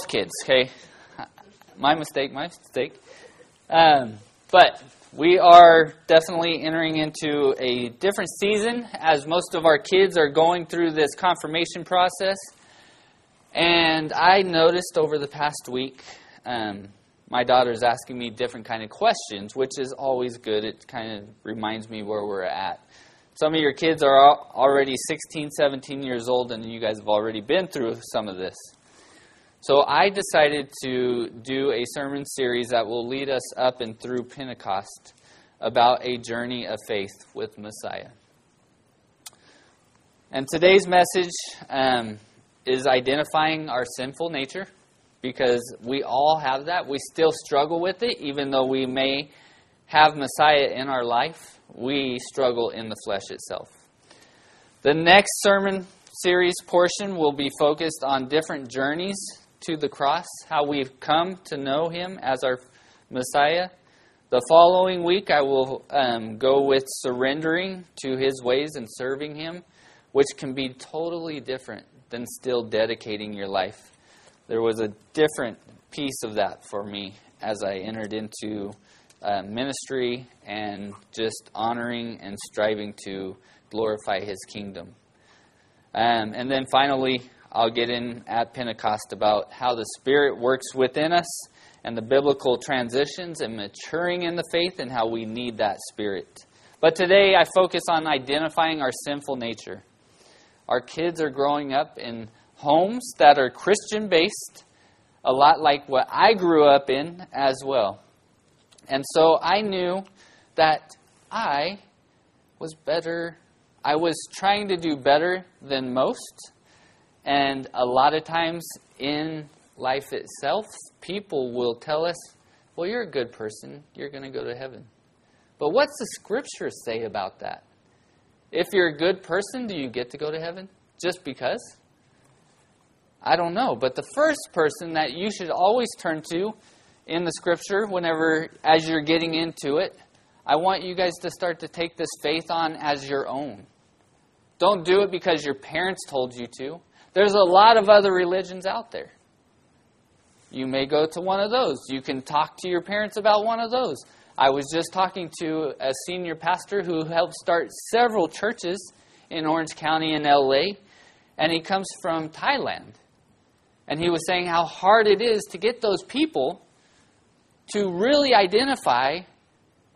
both kids, okay? My mistake, my mistake. Um, but we are definitely entering into a different season as most of our kids are going through this confirmation process. And I noticed over the past week, um, my daughter's asking me different kind of questions, which is always good. It kind of reminds me where we're at. Some of your kids are already 16, 17 years old, and you guys have already been through some of this. So I decided to do a sermon series that will lead us up and through Pentecost about a journey of faith with Messiah. And today's message um, is identifying our sinful nature because we all have that. We still struggle with it, even though we may have Messiah in our life. We struggle in the flesh itself. The next sermon series portion will be focused on different journeys to the cross, how we've come to know Him as our Messiah. The following week, I will um, go with surrendering to His ways and serving Him, which can be totally different than still dedicating your life. There was a different piece of that for me as I entered into uh, ministry and just honoring and striving to glorify His kingdom. Um, and then finally, I'll get in at Pentecost about how the Spirit works within us and the biblical transitions and maturing in the faith and how we need that Spirit. But today I focus on identifying our sinful nature. Our kids are growing up in homes that are Christian based, a lot like what I grew up in as well. And so I knew that I was better, I was trying to do better than most and a lot of times in life itself, people will tell us, well, you're a good person, you're going to go to heaven. But what's the scripture say about that? If you're a good person, do you get to go to heaven just because? I don't know. But the first person that you should always turn to in the scripture, whenever, as you're getting into it, I want you guys to start to take this faith on as your own. Don't do it because your parents told you to. There's a lot of other religions out there. You may go to one of those. You can talk to your parents about one of those. I was just talking to a senior pastor who helped start several churches in Orange County and LA, and he comes from Thailand. And he was saying how hard it is to get those people to really identify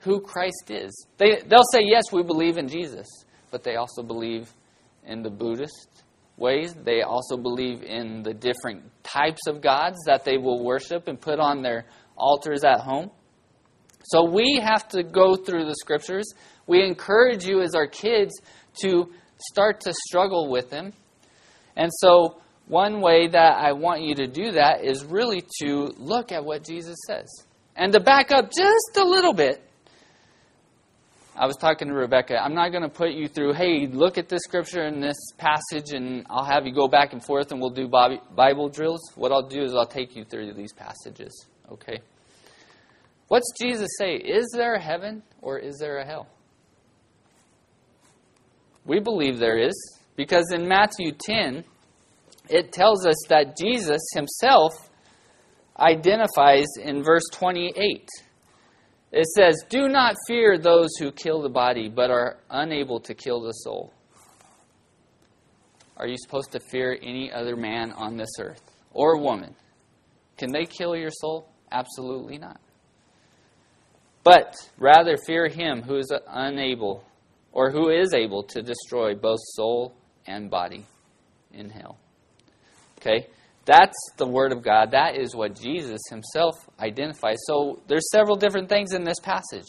who Christ is. They, they'll say, Yes, we believe in Jesus, but they also believe in the Buddhist ways. They also believe in the different types of gods that they will worship and put on their altars at home. So we have to go through the scriptures. We encourage you as our kids to start to struggle with them. And so, one way that I want you to do that is really to look at what Jesus says. And to back up just a little bit, I was talking to Rebecca. I'm not going to put you through, hey, look at this scripture and this passage, and I'll have you go back and forth and we'll do Bible drills. What I'll do is I'll take you through these passages, okay? What's Jesus say? Is there a heaven or is there a hell? We believe there is, because in Matthew 10, it tells us that Jesus himself identifies in verse 28 it says, Do not fear those who kill the body, but are unable to kill the soul. Are you supposed to fear any other man on this earth or woman? Can they kill your soul? Absolutely not. But rather fear him who is unable or who is able to destroy both soul and body in hell. Okay? That's the Word of God. That is what Jesus himself identifies. So there's several different things in this passage.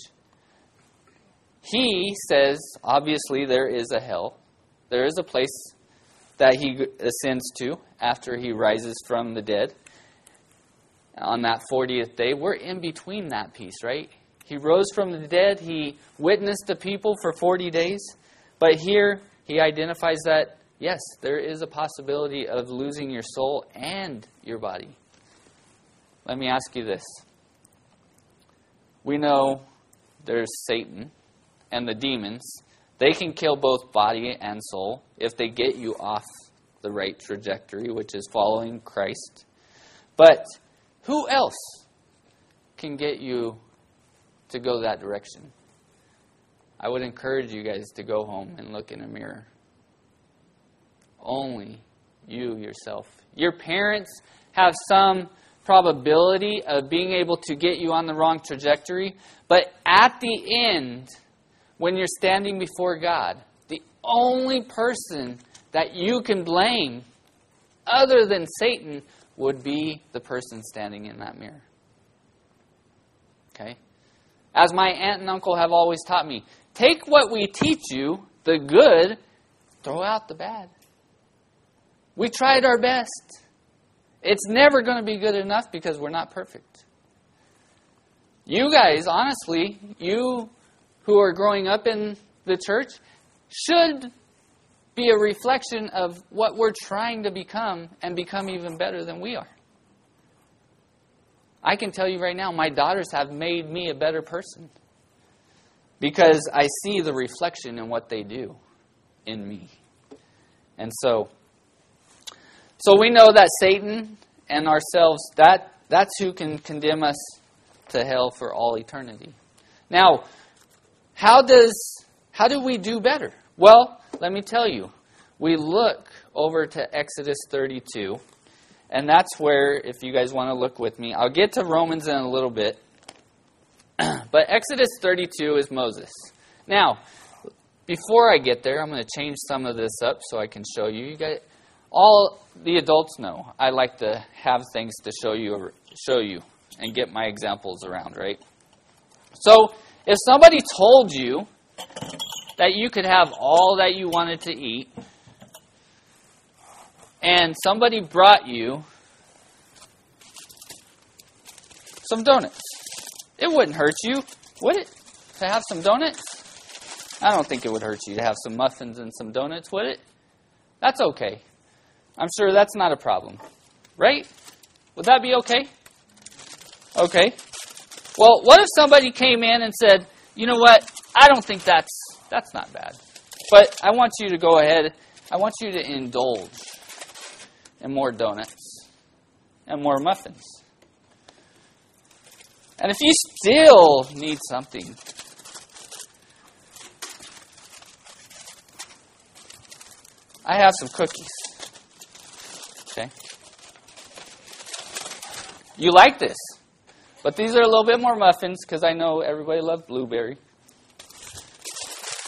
He says, obviously, there is a hell. There is a place that he ascends to after he rises from the dead on that 40th day. We're in between that piece, right? He rose from the dead. He witnessed the people for 40 days. But here, he identifies that yes, there is a possibility of losing your soul and your body. Let me ask you this. We know there's Satan and the demons. They can kill both body and soul if they get you off the right trajectory, which is following Christ. But who else can get you to go that direction? I would encourage you guys to go home and look in a mirror. Only you yourself. Your parents have some probability of being able to get you on the wrong trajectory, but at the end, when you're standing before God, the only person that you can blame other than Satan would be the person standing in that mirror. Okay? As my aunt and uncle have always taught me, take what we teach you, the good, throw out the bad. We tried our best. It's never going to be good enough because we're not perfect. You guys, honestly, you who are growing up in the church, should be a reflection of what we're trying to become and become even better than we are. I can tell you right now, my daughters have made me a better person because I see the reflection in what they do in me. And so so we know that Satan and ourselves that that's who can condemn us to hell for all eternity. Now, how does how do we do better? Well, let me tell you. We look over to Exodus 32, and that's where if you guys want to look with me, I'll get to Romans in a little bit. but Exodus 32 is Moses. Now, before I get there, I'm going to change some of this up so I can show you. You guys all the adults know I like to have things to show you show you and get my examples around, right? So, if somebody told you that you could have all that you wanted to eat, and somebody brought you some donuts, it wouldn't hurt you, would it? To have some donuts? I don't think it would hurt you to have some muffins and some donuts, would it? That's okay. I'm sure that's not a problem. Right? Would that be okay? Okay. Well, what if somebody came in and said, "You know what? I don't think that's that's not bad. But I want you to go ahead. I want you to indulge in more donuts and more muffins. And if you still need something, I have some cookies. Okay? You like this. But these are a little bit more muffins because I know everybody loves blueberry.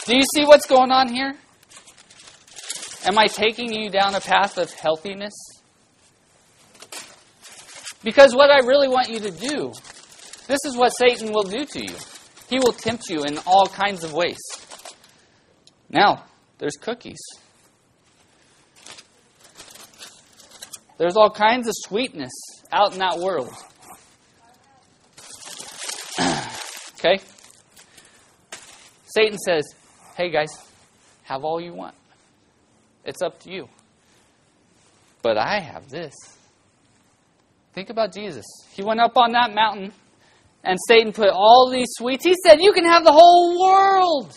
Do you see what's going on here? Am I taking you down a path of healthiness? Because what I really want you to do, this is what Satan will do to you. He will tempt you in all kinds of ways. Now, there's cookies. There's all kinds of sweetness out in that world. okay? Satan says, hey guys, have all you want. It's up to you. But I have this. Think about Jesus. He went up on that mountain, and Satan put all these sweets. He said, You can have the whole world.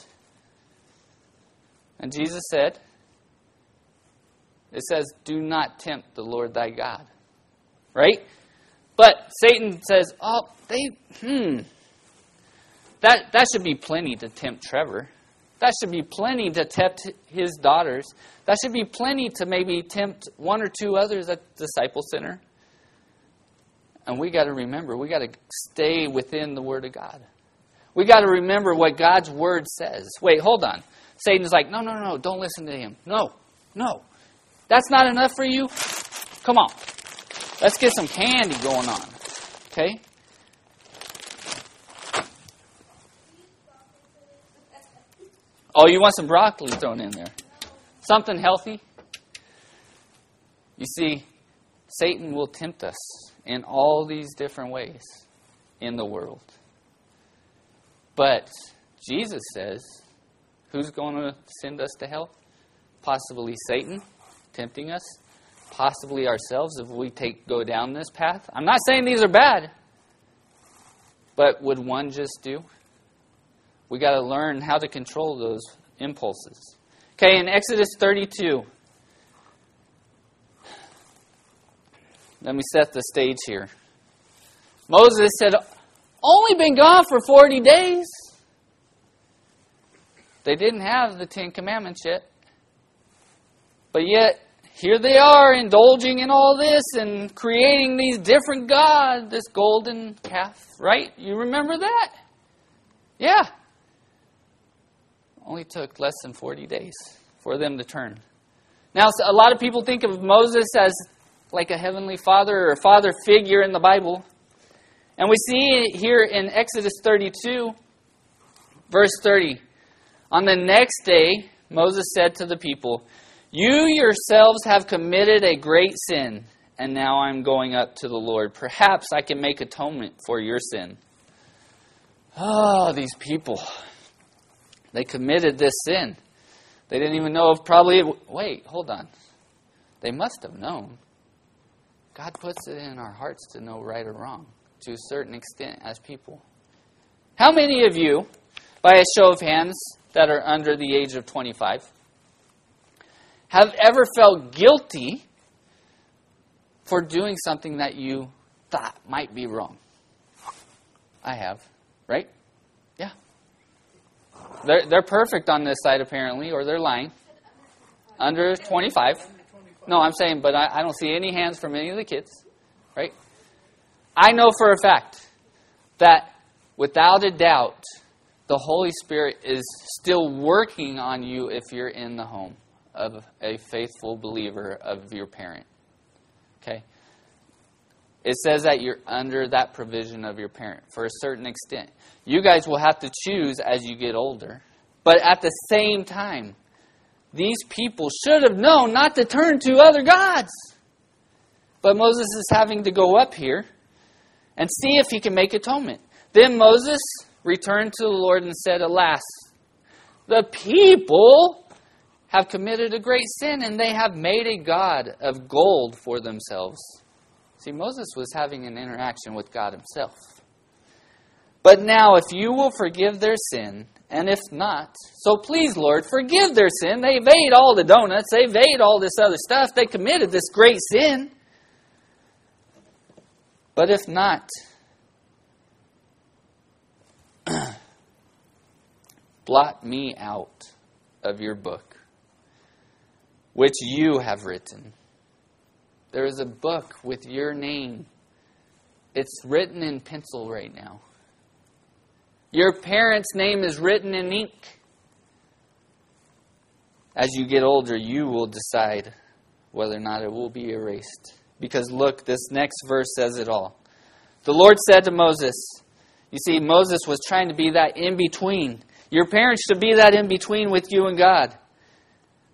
And Jesus said, it says, Do not tempt the Lord thy God. Right? But Satan says, Oh, they, hmm. That, that should be plenty to tempt Trevor. That should be plenty to tempt his daughters. That should be plenty to maybe tempt one or two others at Disciple Center. And we got to remember, we got to stay within the Word of God. We got to remember what God's Word says. Wait, hold on. Satan's like, no, no, no, don't listen to him. No, no. That's not enough for you? Come on. Let's get some candy going on. Okay? Oh, you want some broccoli thrown in there? Something healthy? You see, Satan will tempt us in all these different ways in the world. But Jesus says, who's going to send us to hell? Possibly Satan tempting us, possibly ourselves if we take go down this path. I'm not saying these are bad, but would one just do? We got to learn how to control those impulses. Okay, in Exodus 32, let me set the stage here. Moses had only been gone for 40 days. They didn't have the Ten Commandments yet. But yet, here they are indulging in all this and creating these different gods, this golden calf, right? You remember that? Yeah. Only took less than 40 days for them to turn. Now, a lot of people think of Moses as like a heavenly father or a father figure in the Bible. And we see here in Exodus 32, verse 30. On the next day, Moses said to the people, You yourselves have committed a great sin, and now I'm going up to the Lord. Perhaps I can make atonement for your sin. Oh, these people. They committed this sin. They didn't even know if probably. wait, hold on. They must have known. God puts it in our hearts to know right or wrong to a certain extent as people. How many of you, by a show of hands, that are under the age of 25, have ever felt guilty for doing something that you thought might be wrong? I have, right? Yeah. They're, they're perfect on this side, apparently, or they're lying. Under 25. No, I'm saying, but I, I don't see any hands from any of the kids, right? I know for a fact that without a doubt, the Holy Spirit is still working on you if you're in the home of a faithful believer of your parent. Okay? It says that you're under that provision of your parent for a certain extent. You guys will have to choose as you get older. But at the same time, these people should have known not to turn to other gods. But Moses is having to go up here and see if he can make atonement. Then Moses returned to the Lord and said, Alas, the people have committed a great sin and they have made a God of gold for themselves. See, Moses was having an interaction with God himself. But now, if you will forgive their sin, and if not, so please, Lord, forgive their sin. They've ate all the donuts, they've ate all this other stuff, they committed this great sin. But if not, blot me out of your book, which you have written. There is a book with your name. It's written in pencil right now. Your parent's name is written in ink. As you get older, you will decide whether or not it will be erased. Because look, this next verse says it all. The Lord said to Moses, You see, Moses was trying to be that in between. Your parents should be that in between with you and God.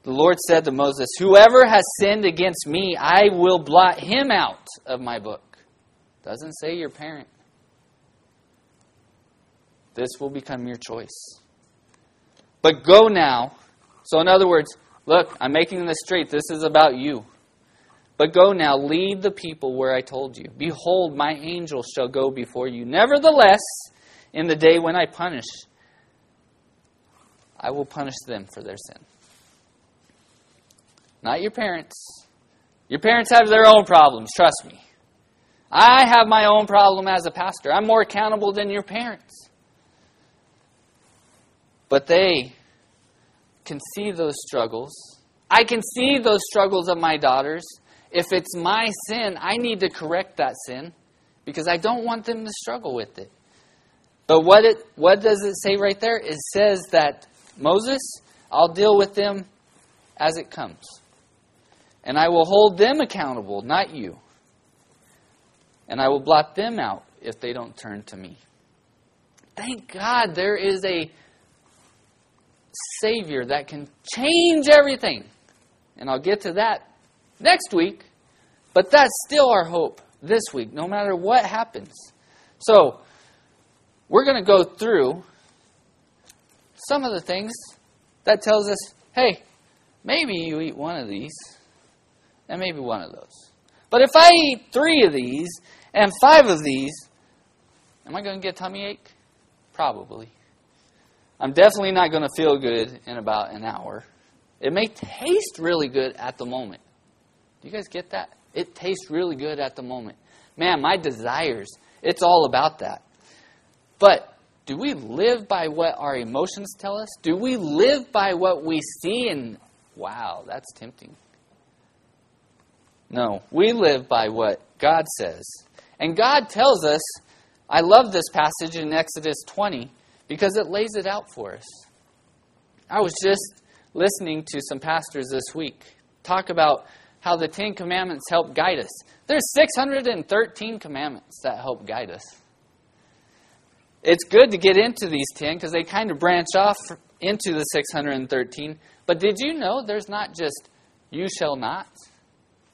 The Lord said to Moses, Whoever has sinned against me, I will blot him out of my book. Doesn't say your parent. This will become your choice. But go now. So, in other words, look, I'm making this straight. This is about you. But go now, lead the people where I told you. Behold, my angel shall go before you. Nevertheless, in the day when I punish, I will punish them for their sin. Not your parents. Your parents have their own problems, trust me. I have my own problem as a pastor. I'm more accountable than your parents. But they can see those struggles. I can see those struggles of my daughters. If it's my sin, I need to correct that sin because I don't want them to struggle with it. But what it what does it say right there? It says that Moses, I'll deal with them as it comes. And I will hold them accountable, not you. And I will blot them out if they don't turn to me. Thank God there is a Savior that can change everything. And I'll get to that next week. But that's still our hope this week, no matter what happens. So, we're going to go through some of the things that tells us, hey, maybe you eat one of these and maybe one of those. But if I eat three of these and five of these, am I going to get tummy ache? Probably. I'm definitely not going to feel good in about an hour. It may taste really good at the moment. Do you guys get that? It tastes really good at the moment. Man, my desires, it's all about that. But do we live by what our emotions tell us? Do we live by what we see and, wow, that's tempting? No, we live by what God says. And God tells us, I love this passage in Exodus 20 because it lays it out for us. I was just listening to some pastors this week talk about how the Ten Commandments help guide us. There's 613 commandments that help guide us. It's good to get into these 10 because they kind of branch off into the 613. But did you know there's not just you shall not,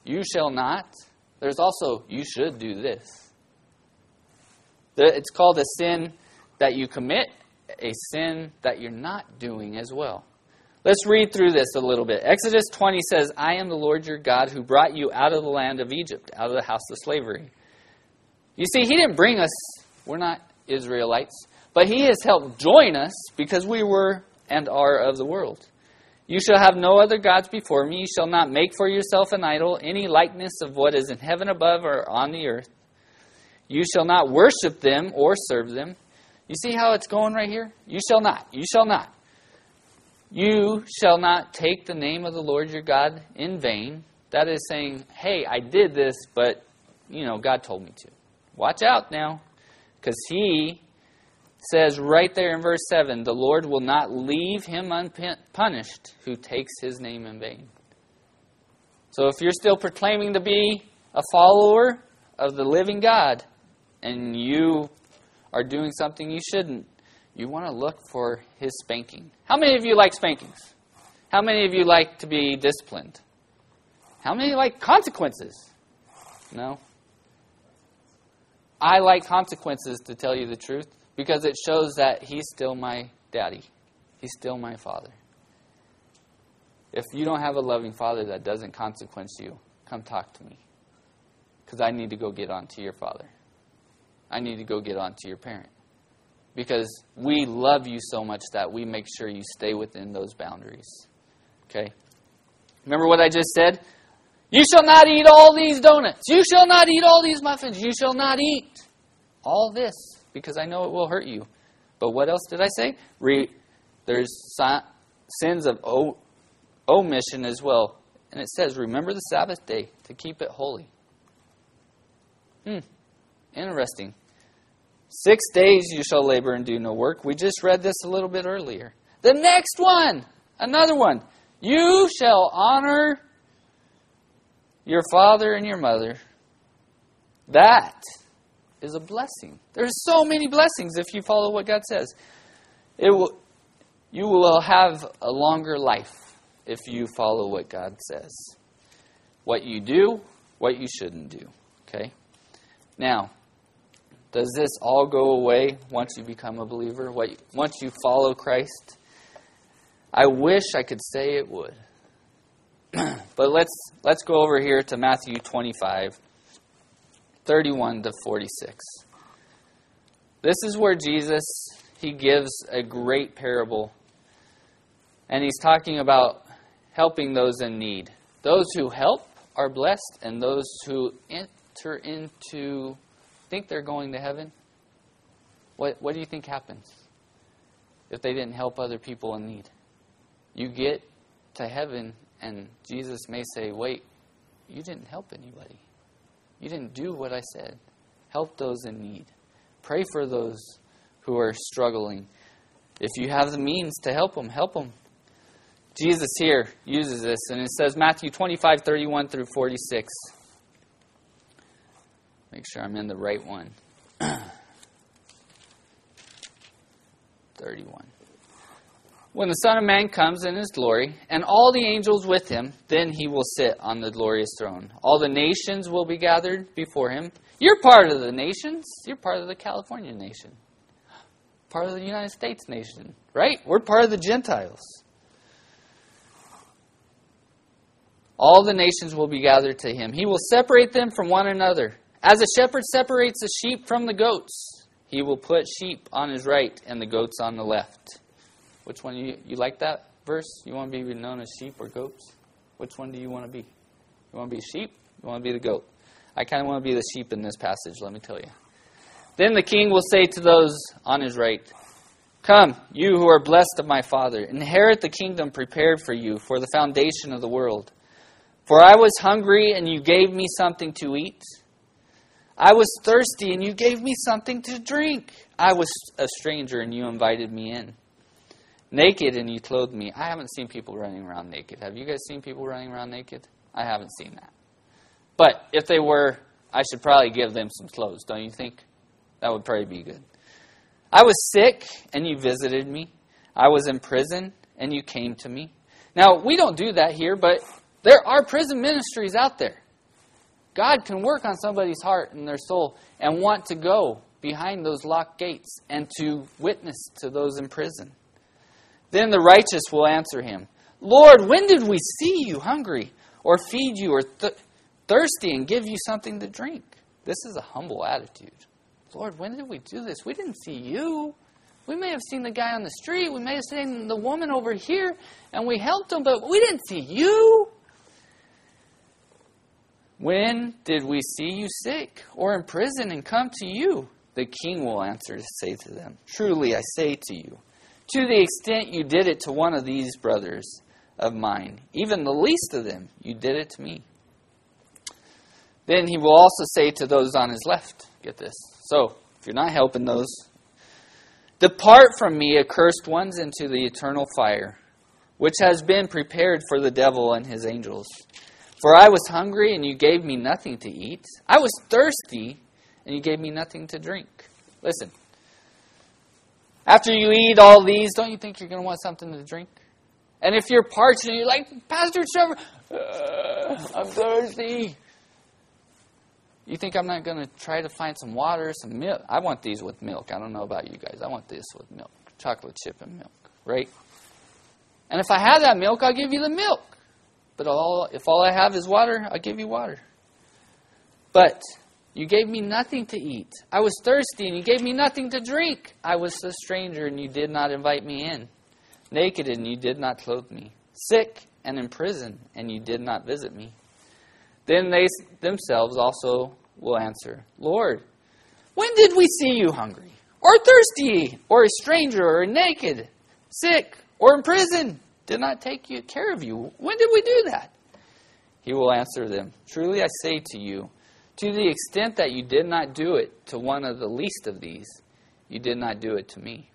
you shall not. There's also you should do this. It's called a sin that you commit, a sin that you're not doing as well. Let's read through this a little bit. Exodus 20 says, I am the Lord your God who brought you out of the land of Egypt, out of the house of slavery. You see, He didn't bring us, we're not Israelites, but He has helped join us because we were and are of the world. You shall have no other gods before me. You shall not make for yourself an idol, any likeness of what is in heaven above or on the earth. You shall not worship them or serve them. You see how it's going right here? You shall not. You shall not. You shall not take the name of the Lord your God in vain. That is saying, hey, I did this, but, you know, God told me to. Watch out now. Because he says right there in verse 7 the Lord will not leave him unpunished who takes his name in vain. So if you're still proclaiming to be a follower of the living God and you are doing something you shouldn't, you want to look for his spanking. How many of you like spankings? How many of you like to be disciplined? How many like consequences? No? I like consequences, to tell you the truth, because it shows that he's still my daddy. He's still my father. If you don't have a loving father that doesn't consequence you, come talk to me. Because I need to go get on to your father. I need to go get on to your parent because we love you so much that we make sure you stay within those boundaries. Okay? Remember what I just said? You shall not eat all these donuts. You shall not eat all these muffins. You shall not eat all this because I know it will hurt you. But what else did I say? Re- there's sins of o- omission as well. And it says, remember the Sabbath day to keep it holy. Hmm. Interesting. Six days you shall labor and do no work. We just read this a little bit earlier. The next one, another one. You shall honor your father and your mother. That is a blessing. There's so many blessings if you follow what God says. It will, you will have a longer life if you follow what God says. What you do, what you shouldn't do. Okay? Now, does this all go away once you become a believer? What, Once you follow Christ? I wish I could say it would. but let's let's go over here to Matthew 25 31 to 46. This is where Jesus he gives a great parable and he's talking about helping those in need. Those who help are blessed and those who enter into think they're going to heaven, what, what do you think happens if they didn't help other people in need? You get to heaven, and Jesus may say, Wait, you didn't help anybody. You didn't do what I said. Help those in need. Pray for those who are struggling. If you have the means to help them, help them. Jesus here uses this, and it says Matthew 25, 31 through 46. Make sure I'm in the right one. 31. When the Son of Man comes in his glory, and all the angels with him, then he will sit on the glorious throne. All the nations will be gathered before him. You're part of the nations. You're part of the California nation. Part of the United States nation, right? We're part of the Gentiles. All the nations will be gathered to him. He will separate them from one another as a shepherd separates the sheep from the goats, he will put sheep on his right and the goats on the left. Which one you you like that verse? You want to be known as sheep or goats? Which one do you want to be? You want to be sheep? You want to be the goat. I kind of want to be the sheep in this passage, let me tell you. Then the king will say to those on his right, Come, you who are blessed of my Father, inherit the kingdom prepared for you for the foundation of the world. For I was hungry, and you gave me something to eat. I was thirsty, and you gave me something to drink. I was a stranger, and you invited me in. Naked, and you clothed me. I haven't seen people running around naked. Have you guys seen people running around naked? I haven't seen that. But if they were, I should probably give them some clothes, don't you think? That would probably be good. I was sick, and you visited me. I was in prison, and you came to me. Now, we don't do that here, but there are prison ministries out there. God can work on somebody's heart and their soul and want to go behind those locked gates and to witness to those in prison. Then the righteous will answer him Lord, when did we see you hungry, or feed you, or th- thirsty, and give you something to drink? This is a humble attitude. Lord, when did we do this? We didn't see you. We may have seen the guy on the street. We may have seen the woman over here, and we helped them, but we didn't see you. When did we see you sick or in prison and come to you? The king will answer to say to them, Truly I say to you, to the extent you did it to one of these brothers of mine, even the least of them, you did it to me. Then he will also say to those on his left, Get this. So, if you're not helping those, depart from me, accursed ones, into the eternal fire, which has been prepared for the devil and his angels. For I was hungry, and you gave me nothing to eat. I was thirsty, and you gave me nothing to drink. Listen. After you eat all these, don't you think you're going to want something to drink? And if you're parched and you're like, Pastor Trevor, uh, I'm thirsty. You think I'm not going to try to find some water, some milk? I want these with milk. I don't know about you guys. I want this with milk. Chocolate chip and milk, right? And if I have that milk, I'll give you the milk. But all, if all I have is water, I'll give you water. But you gave me nothing to eat. I was thirsty, and you gave me nothing to drink. I was a stranger, and you did not invite me in. Naked, and you did not clothe me. Sick and in prison, and you did not visit me. Then they themselves also will answer, Lord, when did we see you hungry, or thirsty, or a stranger, or naked, sick, or in prison? Did not take care of you. When did we do that? He will answer them, Truly I say to you, to the extent that you did not do it to one of the least of these, you did not do it to me.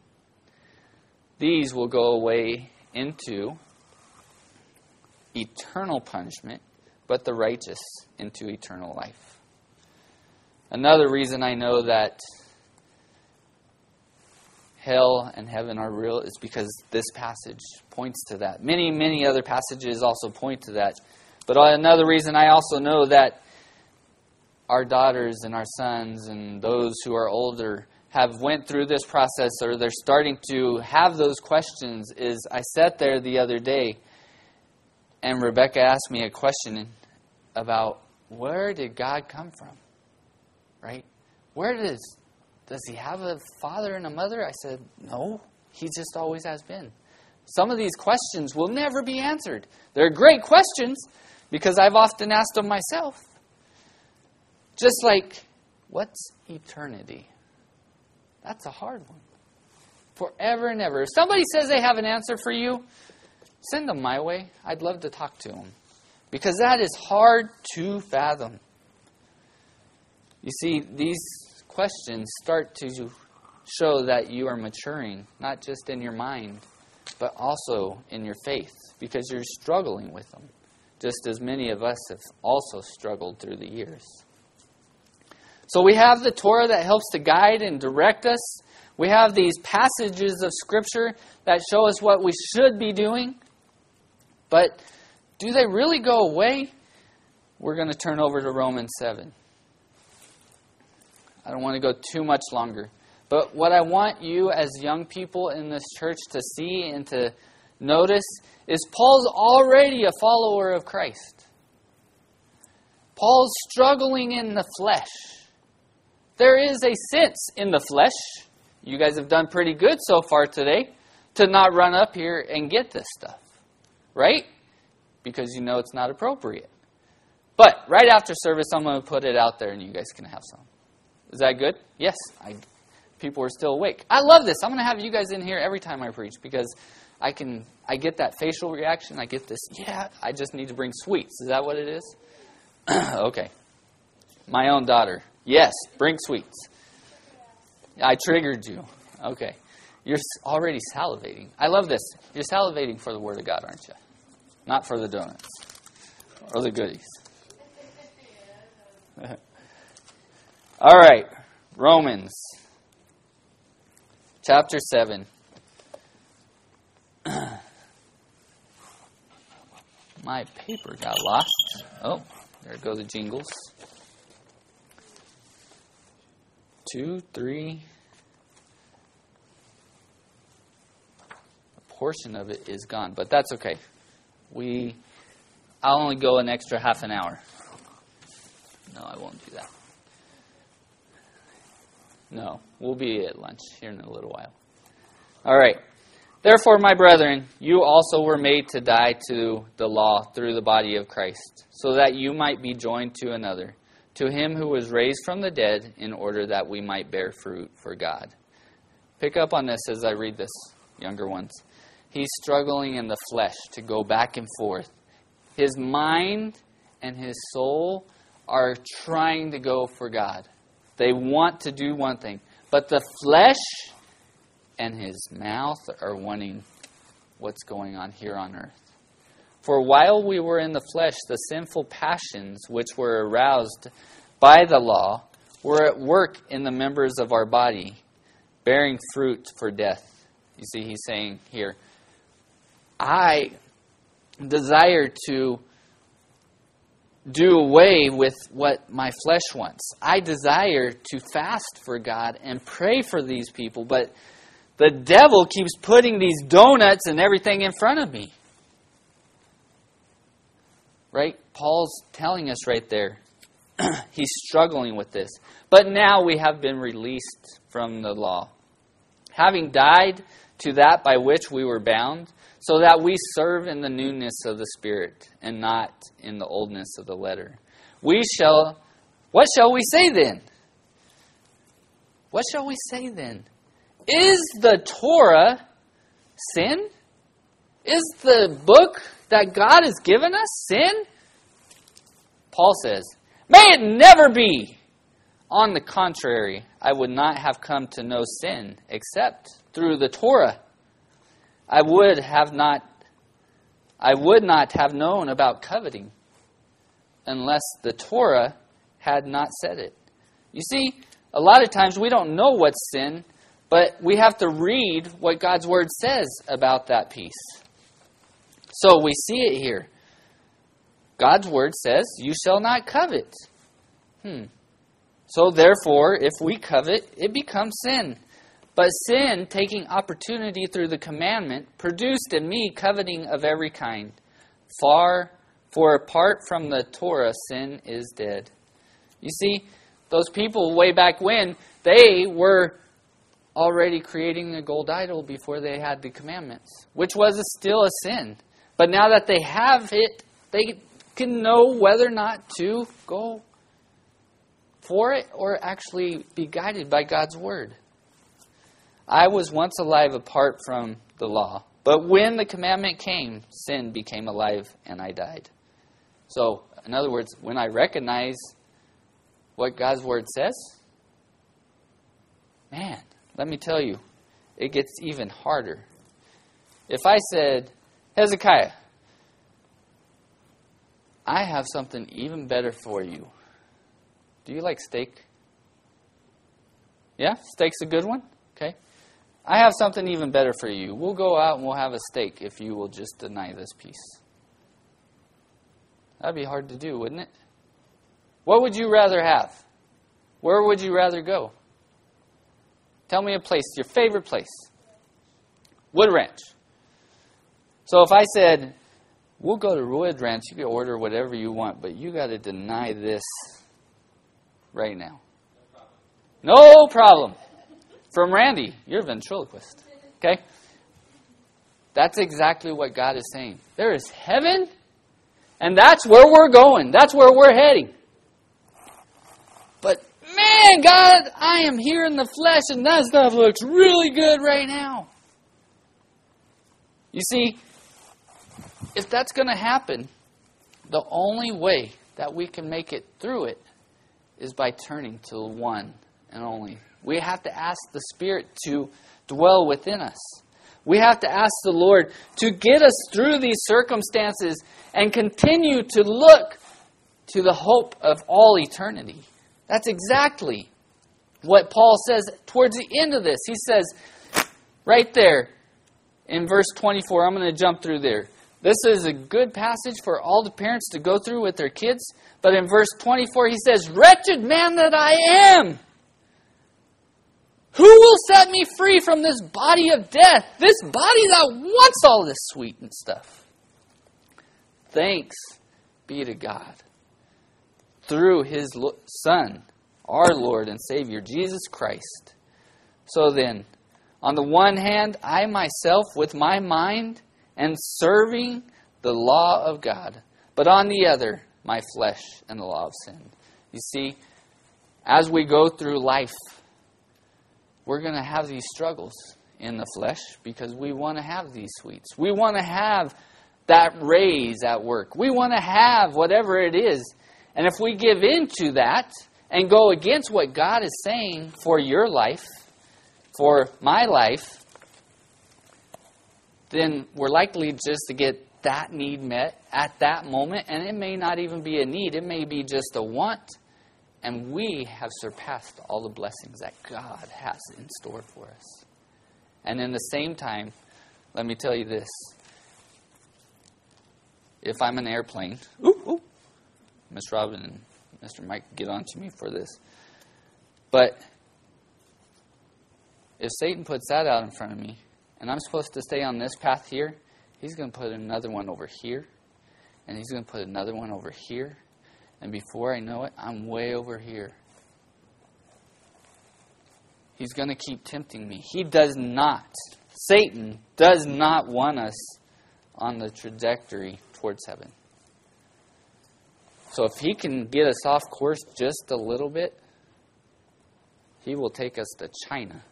These will go away into eternal punishment but the righteous into eternal life. Another reason I know that hell and heaven are real is because this passage points to that. Many, many other passages also point to that. But another reason I also know that our daughters and our sons and those who are older have went through this process or they're starting to have those questions is I sat there the other day and Rebecca asked me a question about where did God come from? Right? Where does does he have a father and a mother? I said, No, he just always has been. Some of these questions will never be answered. They're great questions because I've often asked them myself. Just like, what's eternity? That's a hard one. Forever and ever. If somebody says they have an answer for you, send them my way. I'd love to talk to them because that is hard to fathom. You see, these questions start to show that you are maturing, not just in your mind, but also in your faith, because you're struggling with them, just as many of us have also struggled through the years. So we have the Torah that helps to guide and direct us. We have these passages of Scripture that show us what we should be doing. But do they really go away? We're going to turn over to Romans 7. I don't want to go too much longer. But what I want you as young people in this church to see and to notice is Paul's already a follower of Christ. Paul's struggling in the flesh. There is a sense in the flesh. You guys have done pretty good so far today to not run up here and get this stuff. Right? because you know it's not appropriate. But right after service, I'm going to put it out there and you guys can have some. Is that good? Yes. I, people are still awake. I love this. I'm going to have you guys in here every time I preach because I can I get that facial reaction. I get this, yeah, I just need to bring sweets. Is that what it is? okay. My own daughter. Yes, bring sweets. I triggered you. Okay. You're already salivating. I love this. You're salivating for the Word of God, aren't you? Not for the donuts or the goodies. All right. Romans chapter 7. My paper got lost. Oh, there go the jingles. Two, three. A portion of it is gone, but that's okay. We, I'll only go an extra half an hour. No, I won't do that. No, we'll be at lunch here in a little while. All right. Therefore, my brethren, you also were made to die to the law through the body of Christ, so that you might be joined to another, to him who was raised from the dead, in order that we might bear fruit for God. Pick up on this as I read this, younger ones. He's struggling in the flesh to go back and forth. His mind and his soul are trying to go for God. They want to do one thing, but the flesh and his mouth are wanting what's going on here on earth. For while we were in the flesh, the sinful passions which were aroused by the law were at work in the members of our body, bearing fruit for death. You see, he's saying here, I desire to do away with what my flesh wants. I desire to fast for God and pray for these people, but the devil keeps putting these donuts and everything in front of me. Right? Paul's telling us right there. He's struggling with this. But now we have been released from the law. Having died to that by which we were bound, so that we serve in the newness of the Spirit and not in the oldness of the letter. We shall, what shall we say then? What shall we say then? Is the Torah sin? Is the book that God has given us sin? Paul says, May it never be. On the contrary, I would not have come to know sin except through the Torah. I would have not I would not have known about coveting unless the Torah had not said it. You see, a lot of times we don't know what's sin but we have to read what God's Word says about that piece. So we see it here. God's Word says, You shall not covet. Hmm. So therefore, if we covet, it becomes sin. But sin, taking opportunity through the commandment, produced in me coveting of every kind. Far, for apart from the Torah, sin is dead. You see, those people way back when, they were already creating a gold idol before they had the commandments, which was still a sin. But now that they have it, they can know whether or not to go for it or actually be guided by God's word. I was once alive apart from the law, but when the commandment came, sin became alive and I died. So, in other words, when I recognize what God's word says, man, let me tell you, it gets even harder. If I said, Hezekiah, I have something even better for you. Do you like steak? Yeah, steak's a good one? Okay. I have something even better for you. We'll go out and we'll have a steak if you will just deny this piece. That'd be hard to do, wouldn't it? What would you rather have? Where would you rather go? Tell me a place, your favorite place. Wood Ranch. So if I said, we'll go to Wood Ranch, you can order whatever you want, but you got to deny this right now. No problem. From Randy, you're a ventriloquist. Okay? That's exactly what God is saying. There is heaven And that's where we're going. That's where we're heading. But man, God, I am here in the flesh and that stuff looks really good right now. You see, if that's going to happen, the only way that we can make it through it is by turning to the one and only. We have to ask the Spirit to dwell within us. We have to ask the Lord to get us through these circumstances and continue to look to the hope of all eternity. That's exactly what Paul says towards the end of this. He says, right there in verse 24, I'm going to jump through there. This is a good passage for all the parents to go through with their kids. But in verse 24, he says, Wretched man that I am! Who will set me free from this body of death? This body that wants all this sweet and stuff. Thanks be to God. Through his Son, our Lord and Savior, Jesus Christ. So then, on the one hand, I myself, with my mind, and serving the law of God, but on the other, my flesh and the law of sin. You see, as we go through life, we're going to have these struggles in the flesh because we want to have these sweets. We want to have that raise at work. We want to have whatever it is. And if we give in to that and go against what God is saying for your life, for my life, then we're likely just to get that need met at that moment. And it may not even be a need, it may be just a want. And we have surpassed all the blessings that God has in store for us. And in the same time, let me tell you this. If I'm an airplane, ooh, ooh, Miss Robin and Mr. Mike get on to me for this. But if Satan puts that out in front of me, and I'm supposed to stay on this path here, he's going to put another one over here, and he's going to put another one over here, and before I know it, I'm way over here. He's going to keep tempting me. He does not, Satan does not want us on the trajectory towards heaven. So if he can get us off course just a little bit, he will take us to China.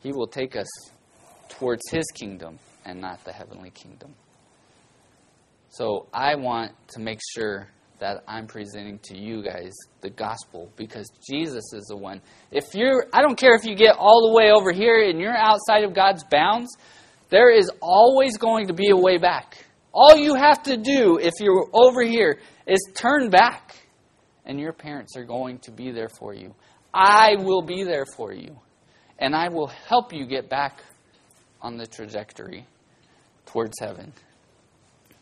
He will take us towards his kingdom and not the heavenly kingdom. So I want to make sure that I'm presenting to you guys the gospel because Jesus is the one. If you're I don't care if you get all the way over here and you're outside of God's bounds, there is always going to be a way back. All you have to do if you're over here is turn back and your parents are going to be there for you. I will be there for you and I will help you get back on the trajectory towards heaven.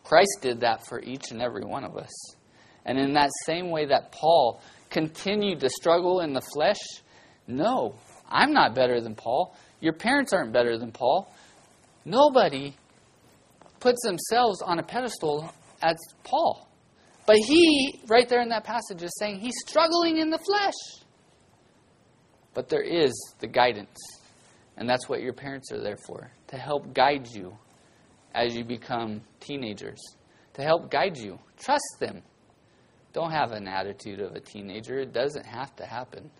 Christ did that for each and every one of us. And in that same way that Paul continued to struggle in the flesh, no, I'm not better than Paul. Your parents aren't better than Paul. Nobody puts themselves on a pedestal as Paul. But he, right there in that passage, is saying he's struggling in the flesh. But there is the guidance and that's what your parents are there for to help guide you as you become teenagers, to help guide you. Trust them. Don't have an attitude of a teenager, it doesn't have to happen.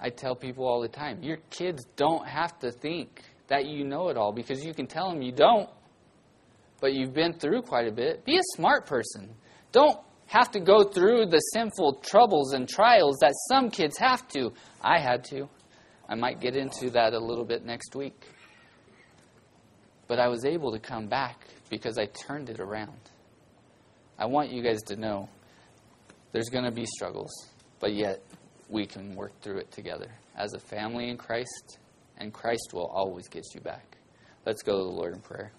I tell people all the time your kids don't have to think that you know it all because you can tell them you don't, but you've been through quite a bit. Be a smart person. Don't have to go through the sinful troubles and trials that some kids have to. I had to. I might get into that a little bit next week. But I was able to come back because I turned it around. I want you guys to know there's going to be struggles, but yet we can work through it together as a family in Christ, and Christ will always get you back. Let's go to the Lord in prayer.